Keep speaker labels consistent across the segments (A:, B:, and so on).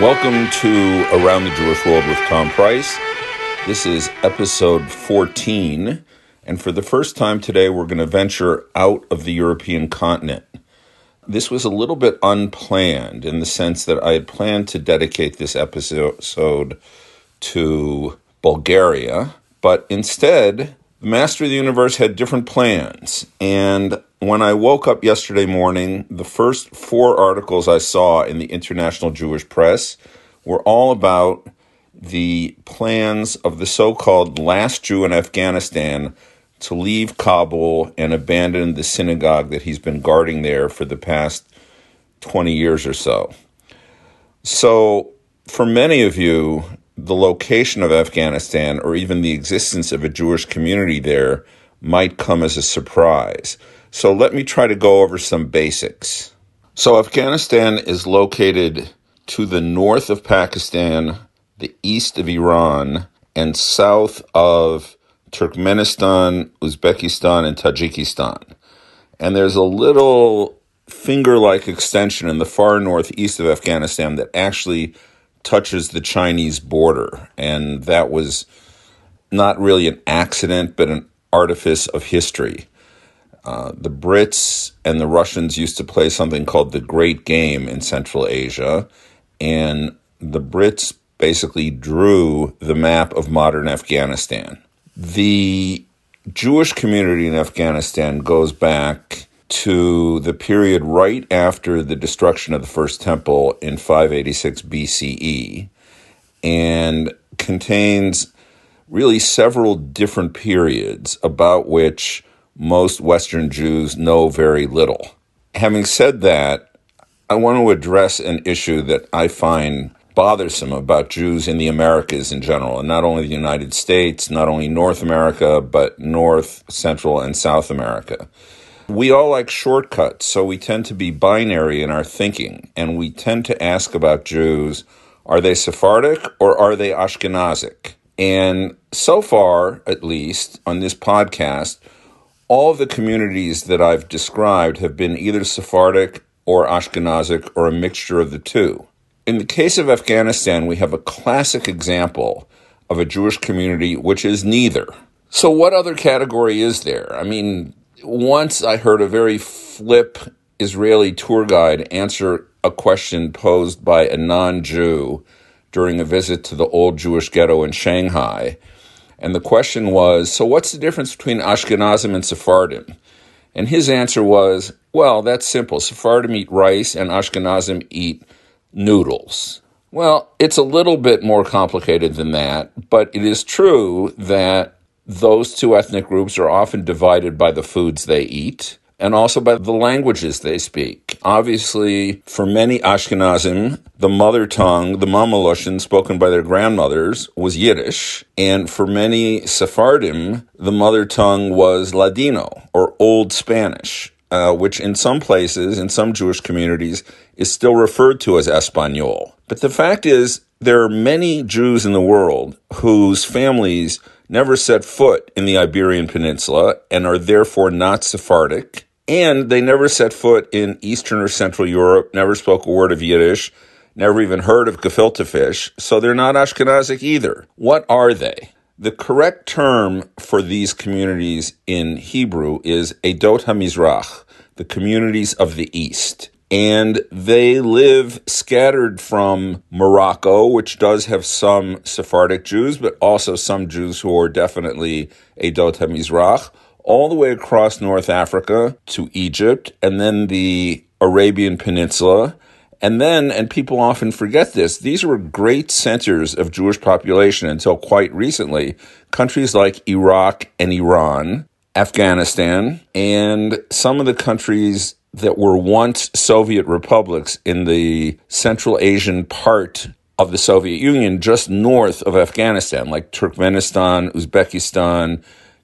A: Welcome to Around the Jewish World with Tom Price. This is episode 14, and for the first time today, we're going to venture out of the European continent. This was a little bit unplanned in the sense that I had planned to dedicate this episode to Bulgaria, but instead, the Master of the Universe had different plans. And when I woke up yesterday morning, the first four articles I saw in the International Jewish Press were all about the plans of the so called last Jew in Afghanistan to leave Kabul and abandon the synagogue that he's been guarding there for the past 20 years or so. So, for many of you, the location of Afghanistan or even the existence of a Jewish community there might come as a surprise. So let me try to go over some basics. So, Afghanistan is located to the north of Pakistan, the east of Iran, and south of Turkmenistan, Uzbekistan, and Tajikistan. And there's a little finger like extension in the far northeast of Afghanistan that actually touches the Chinese border. And that was not really an accident, but an artifice of history. Uh, the Brits and the Russians used to play something called the Great Game in Central Asia, and the Brits basically drew the map of modern Afghanistan. The Jewish community in Afghanistan goes back to the period right after the destruction of the First Temple in 586 BCE and contains really several different periods about which most Western Jews know very little. Having said that, I want to address an issue that I find bothersome about Jews in the Americas in general, and not only the United States, not only North America, but North, Central, and South America. We all like shortcuts, so we tend to be binary in our thinking, and we tend to ask about Jews are they Sephardic or are they Ashkenazic? And so far, at least, on this podcast, all the communities that I've described have been either Sephardic or Ashkenazic or a mixture of the two. In the case of Afghanistan, we have a classic example of a Jewish community which is neither. So, what other category is there? I mean, once I heard a very flip Israeli tour guide answer a question posed by a non Jew during a visit to the old Jewish ghetto in Shanghai. And the question was So, what's the difference between Ashkenazim and Sephardim? And his answer was Well, that's simple. Sephardim eat rice and Ashkenazim eat noodles. Well, it's a little bit more complicated than that, but it is true that those two ethnic groups are often divided by the foods they eat and also by the languages they speak. Obviously, for many Ashkenazim, the mother tongue, the mameloshn spoken by their grandmothers was Yiddish, and for many Sephardim, the mother tongue was Ladino or Old Spanish. Uh, which in some places, in some Jewish communities, is still referred to as Espanol. But the fact is, there are many Jews in the world whose families never set foot in the Iberian Peninsula and are therefore not Sephardic. And they never set foot in Eastern or Central Europe, never spoke a word of Yiddish, never even heard of gefilte fish, so they're not Ashkenazic either. What are they? The correct term for these communities in Hebrew is Edot HaMizrach, the communities of the East and they live scattered from Morocco, which does have some Sephardic Jews, but also some Jews who are definitely Edot HaMizrach, all the way across North Africa to Egypt, and then the Arabian Peninsula. And then, and people often forget this, these were great centers of Jewish population until quite recently. Countries like Iraq and Iran, Afghanistan, and some of the countries that were once Soviet republics in the Central Asian part of the Soviet Union, just north of Afghanistan, like Turkmenistan, Uzbekistan,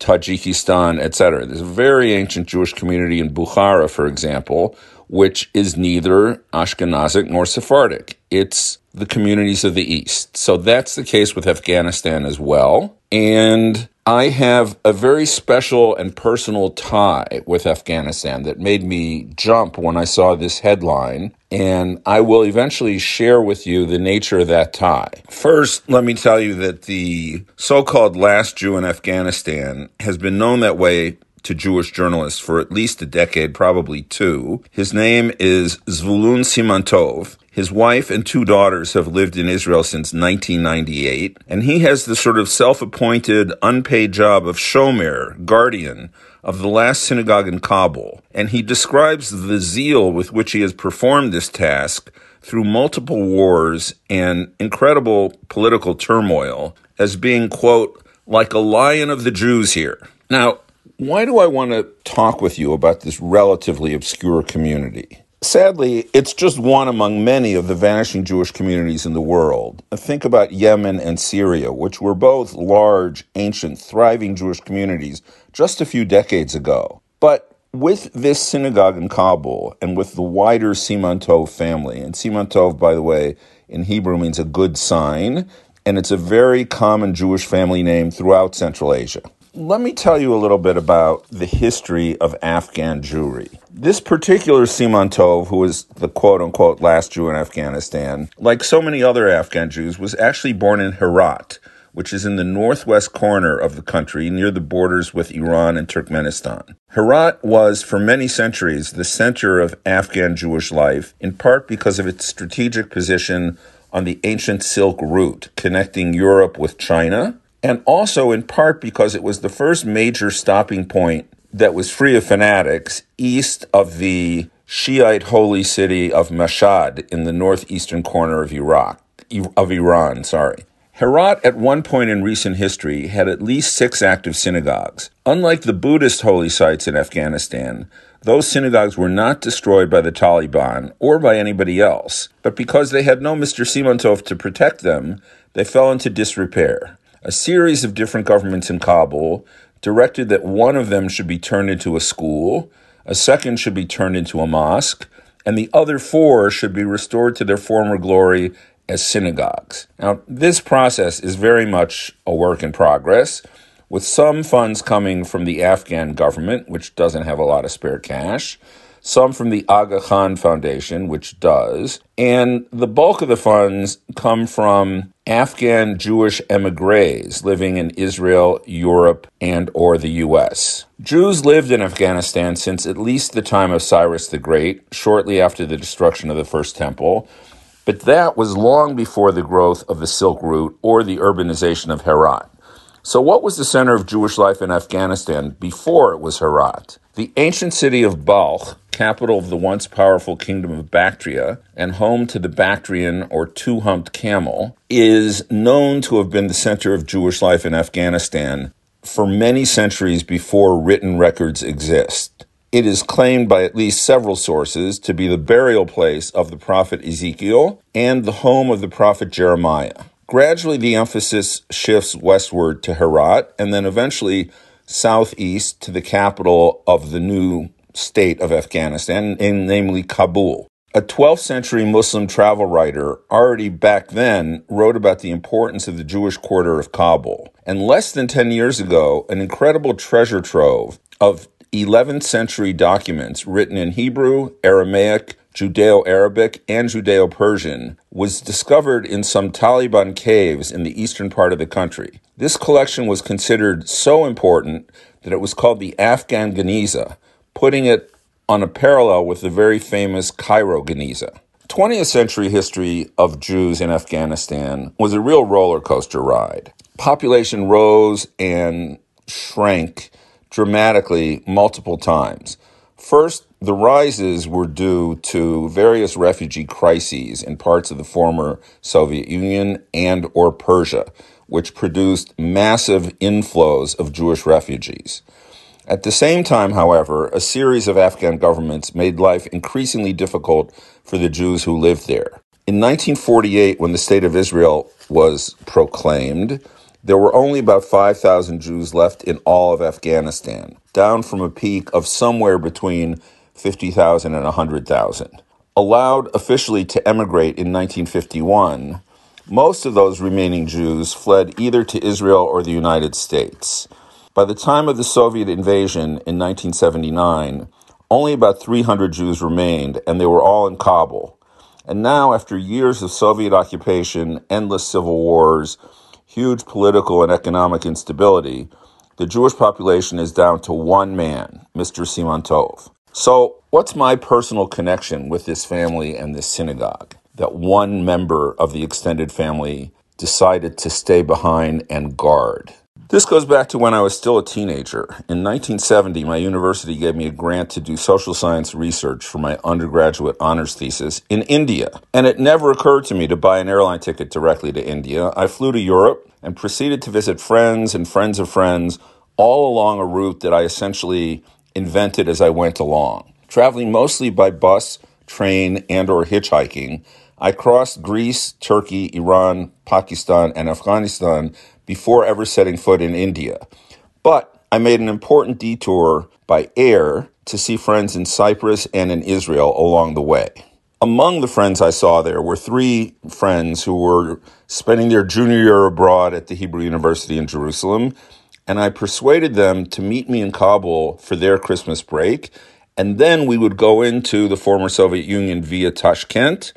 A: Tajikistan, etc. There's a very ancient Jewish community in Bukhara, for example, which is neither Ashkenazic nor Sephardic. It's the communities of the East. So that's the case with Afghanistan as well. And I have a very special and personal tie with Afghanistan that made me jump when I saw this headline, and I will eventually share with you the nature of that tie. First, let me tell you that the so called last Jew in Afghanistan has been known that way to Jewish journalists for at least a decade, probably two. His name is Zvulun Simantov. His wife and two daughters have lived in Israel since 1998, and he has the sort of self-appointed unpaid job of shomer, guardian, of the last synagogue in Kabul. And he describes the zeal with which he has performed this task through multiple wars and incredible political turmoil as being, quote, like a lion of the Jews here. Now, why do I want to talk with you about this relatively obscure community? Sadly, it's just one among many of the vanishing Jewish communities in the world. Think about Yemen and Syria, which were both large, ancient, thriving Jewish communities just a few decades ago. But with this synagogue in Kabul and with the wider Simantov family, and Simantov, by the way, in Hebrew means a good sign, and it's a very common Jewish family name throughout Central Asia. Let me tell you a little bit about the history of Afghan Jewry. This particular Simantov, who was the quote unquote last Jew in Afghanistan, like so many other Afghan Jews, was actually born in Herat, which is in the northwest corner of the country near the borders with Iran and Turkmenistan. Herat was, for many centuries, the center of Afghan Jewish life, in part because of its strategic position on the ancient Silk Route connecting Europe with China and also in part because it was the first major stopping point that was free of fanatics east of the Shiite holy city of Mashhad in the northeastern corner of Iraq, of Iran, sorry. Herat at one point in recent history had at least six active synagogues. Unlike the Buddhist holy sites in Afghanistan, those synagogues were not destroyed by the Taliban or by anybody else, but because they had no Mr. Simantov to protect them, they fell into disrepair a series of different governments in Kabul directed that one of them should be turned into a school, a second should be turned into a mosque, and the other four should be restored to their former glory as synagogues. Now, this process is very much a work in progress, with some funds coming from the Afghan government, which doesn't have a lot of spare cash, some from the Aga Khan Foundation, which does, and the bulk of the funds come from Afghan Jewish emigres living in Israel, Europe, and or the US. Jews lived in Afghanistan since at least the time of Cyrus the Great, shortly after the destruction of the first temple, but that was long before the growth of the Silk Route or the urbanization of Herat. So, what was the center of Jewish life in Afghanistan before it was Herat? The ancient city of Balkh, capital of the once powerful kingdom of Bactria and home to the Bactrian or two humped camel, is known to have been the center of Jewish life in Afghanistan for many centuries before written records exist. It is claimed by at least several sources to be the burial place of the prophet Ezekiel and the home of the prophet Jeremiah. Gradually, the emphasis shifts westward to Herat and then eventually southeast to the capital of the new state of Afghanistan, namely Kabul. A 12th century Muslim travel writer already back then wrote about the importance of the Jewish quarter of Kabul. And less than 10 years ago, an incredible treasure trove of 11th century documents written in Hebrew, Aramaic, Judeo Arabic, and Judeo Persian, was discovered in some Taliban caves in the eastern part of the country. This collection was considered so important that it was called the Afghan Geniza, putting it on a parallel with the very famous Cairo Geniza. 20th century history of Jews in Afghanistan was a real roller coaster ride. Population rose and shrank dramatically multiple times. First, the rises were due to various refugee crises in parts of the former Soviet Union and or Persia, which produced massive inflows of Jewish refugees. At the same time, however, a series of Afghan governments made life increasingly difficult for the Jews who lived there. In 1948, when the State of Israel was proclaimed, there were only about 5,000 Jews left in all of Afghanistan, down from a peak of somewhere between 50,000 and 100,000. Allowed officially to emigrate in 1951, Most of those remaining Jews fled either to Israel or the United States. By the time of the Soviet invasion in 1979, only about 300 Jews remained, and they were all in Kabul. And now, after years of Soviet occupation, endless civil wars, huge political and economic instability, the Jewish population is down to one man, Mr. Simantov. So, what's my personal connection with this family and this synagogue? that one member of the extended family decided to stay behind and guard. This goes back to when I was still a teenager. In 1970, my university gave me a grant to do social science research for my undergraduate honors thesis in India. And it never occurred to me to buy an airline ticket directly to India. I flew to Europe and proceeded to visit friends and friends of friends all along a route that I essentially invented as I went along. Traveling mostly by bus, train, and or hitchhiking, I crossed Greece, Turkey, Iran, Pakistan, and Afghanistan before ever setting foot in India. But I made an important detour by air to see friends in Cyprus and in Israel along the way. Among the friends I saw there were three friends who were spending their junior year abroad at the Hebrew University in Jerusalem, and I persuaded them to meet me in Kabul for their Christmas break. And then we would go into the former Soviet Union via Tashkent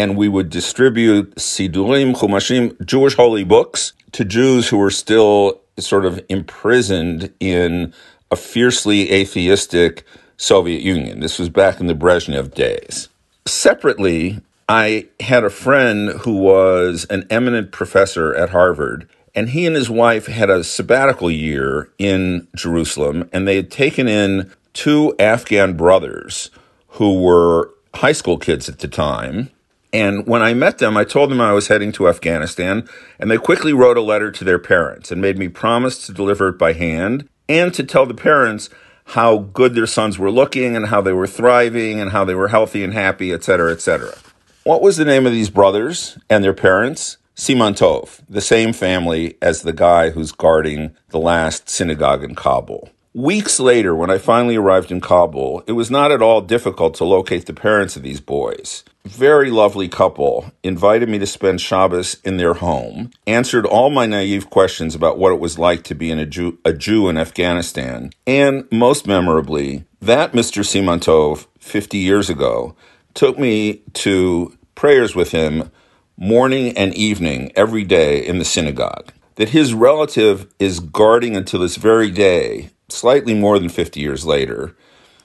A: and we would distribute Siddurim, Chumashim, Jewish holy books to Jews who were still sort of imprisoned in a fiercely atheistic Soviet Union. This was back in the Brezhnev days. Separately, I had a friend who was an eminent professor at Harvard, and he and his wife had a sabbatical year in Jerusalem, and they had taken in two Afghan brothers who were high school kids at the time and when I met them, I told them I was heading to Afghanistan, and they quickly wrote a letter to their parents and made me promise to deliver it by hand and to tell the parents how good their sons were looking and how they were thriving and how they were healthy and happy, etc., etc. What was the name of these brothers and their parents? Simantov, the same family as the guy who's guarding the last synagogue in Kabul. Weeks later, when I finally arrived in Kabul, it was not at all difficult to locate the parents of these boys. Very lovely couple invited me to spend Shabbos in their home, answered all my naive questions about what it was like to be a, Jew, a Jew in Afghanistan, and most memorably, that Mr. Simantov, 50 years ago, took me to prayers with him morning and evening every day in the synagogue. That his relative is guarding until this very day slightly more than 50 years later,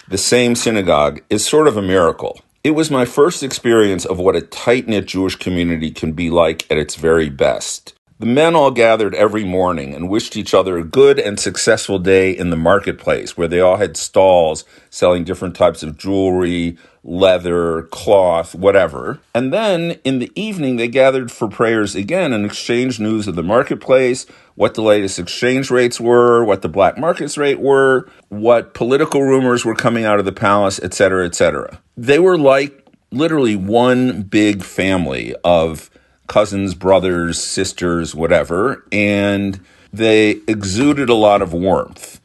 A: the same synagogue is sort of a miracle. It was my first experience of what a tight knit Jewish community can be like at its very best. The men all gathered every morning and wished each other a good and successful day in the marketplace, where they all had stalls selling different types of jewelry, leather, cloth, whatever. And then in the evening, they gathered for prayers again and exchanged news of the marketplace, what the latest exchange rates were, what the black markets rate were, what political rumors were coming out of the palace, etc., etc. They were like literally one big family of cousins, brothers, sisters, whatever, and they exuded a lot of warmth.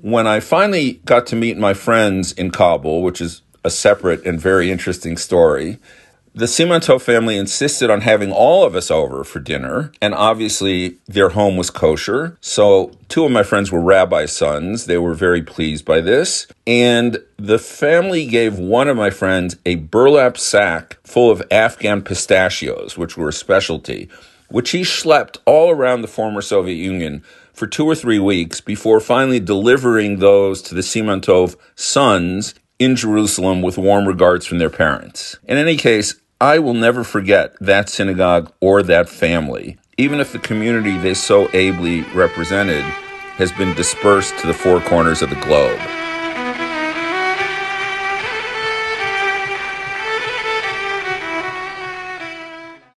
A: When I finally got to meet my friends in Kabul, which is a separate and very interesting story, the Simantov family insisted on having all of us over for dinner, and obviously their home was kosher. So, two of my friends were rabbi sons. They were very pleased by this. And the family gave one of my friends a burlap sack full of Afghan pistachios, which were a specialty, which he schlepped all around the former Soviet Union for two or three weeks before finally delivering those to the Simantov sons in Jerusalem with warm regards from their parents. In any case, I will never forget that synagogue or that family, even if the community they so ably represented has been dispersed to the four corners of the globe.